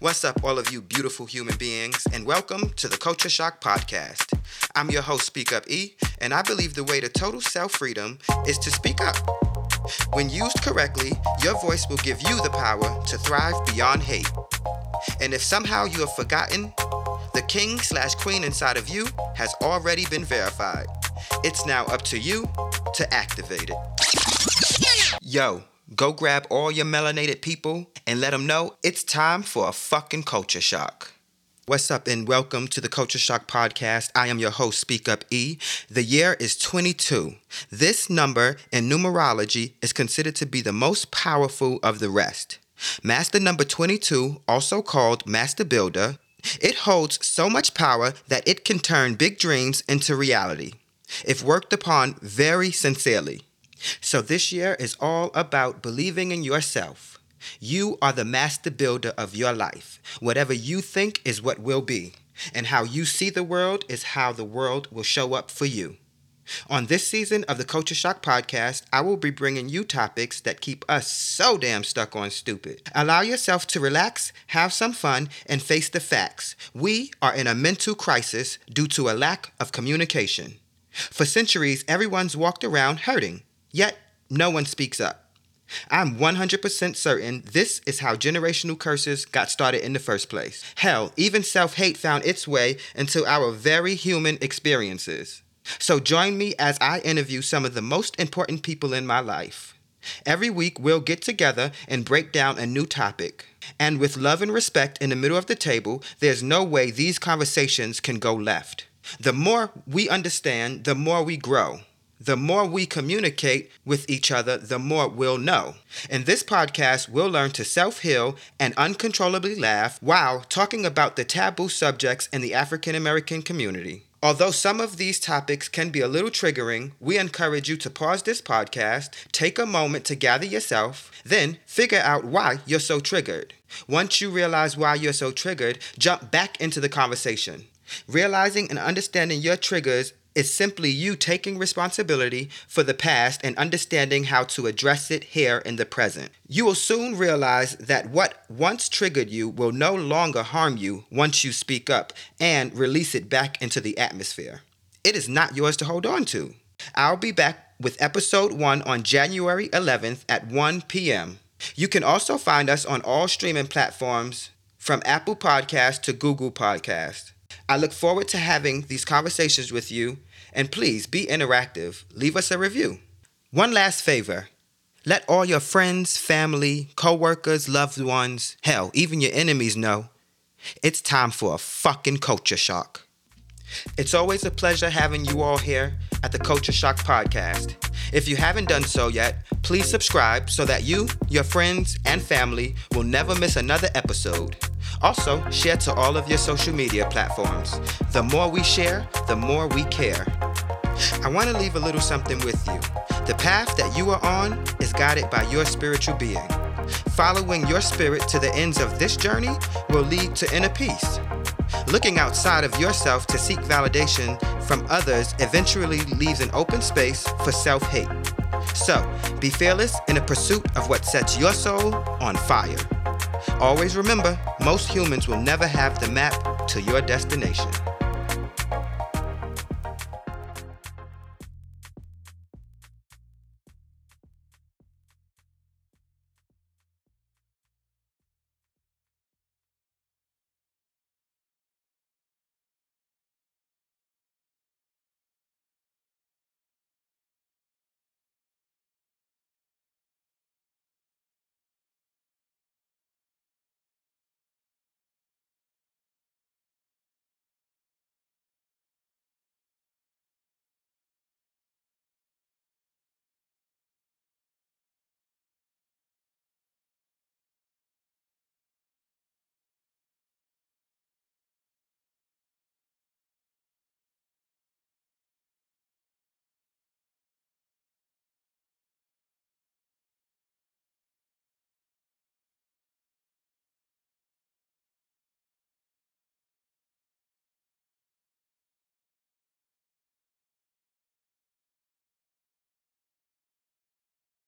What's up, all of you beautiful human beings, and welcome to the Culture Shock Podcast. I'm your host, Speak Up E, and I believe the way to total self freedom is to speak up. When used correctly, your voice will give you the power to thrive beyond hate. And if somehow you have forgotten, the king slash queen inside of you has already been verified. It's now up to you to activate it. Yo, go grab all your melanated people and let them know it's time for a fucking culture shock. What's up, and welcome to the Culture Shock Podcast. I am your host, Speak Up E. The year is 22. This number in numerology is considered to be the most powerful of the rest. Master number 22, also called Master Builder, it holds so much power that it can turn big dreams into reality if worked upon very sincerely. So, this year is all about believing in yourself. You are the master builder of your life. Whatever you think is what will be, and how you see the world is how the world will show up for you. On this season of the Culture Shock podcast, I will be bringing you topics that keep us so damn stuck on stupid. Allow yourself to relax, have some fun, and face the facts. We are in a mental crisis due to a lack of communication. For centuries, everyone's walked around hurting, yet no one speaks up. I'm 100% certain this is how generational curses got started in the first place. Hell, even self hate found its way into our very human experiences. So join me as I interview some of the most important people in my life. Every week, we'll get together and break down a new topic. And with love and respect in the middle of the table, there's no way these conversations can go left. The more we understand, the more we grow. The more we communicate with each other, the more we'll know. In this podcast, we'll learn to self heal and uncontrollably laugh while talking about the taboo subjects in the African American community. Although some of these topics can be a little triggering, we encourage you to pause this podcast, take a moment to gather yourself, then figure out why you're so triggered. Once you realize why you're so triggered, jump back into the conversation. Realizing and understanding your triggers is simply you taking responsibility for the past and understanding how to address it here in the present. You will soon realize that what once triggered you will no longer harm you once you speak up and release it back into the atmosphere. It is not yours to hold on to. I'll be back with episode 1 on January 11th at 1 p.m. You can also find us on all streaming platforms from Apple Podcast to Google Podcast. I look forward to having these conversations with you, and please be interactive. Leave us a review. One last favor let all your friends, family, co workers, loved ones, hell, even your enemies know it's time for a fucking culture shock. It's always a pleasure having you all here at the Culture Shock Podcast. If you haven't done so yet, please subscribe so that you, your friends, and family will never miss another episode. Also, share to all of your social media platforms. The more we share, the more we care. I want to leave a little something with you. The path that you are on is guided by your spiritual being. Following your spirit to the ends of this journey will lead to inner peace. Looking outside of yourself to seek validation from others eventually leaves an open space for self hate. So, be fearless in the pursuit of what sets your soul on fire. Always remember, most humans will never have the map to your destination.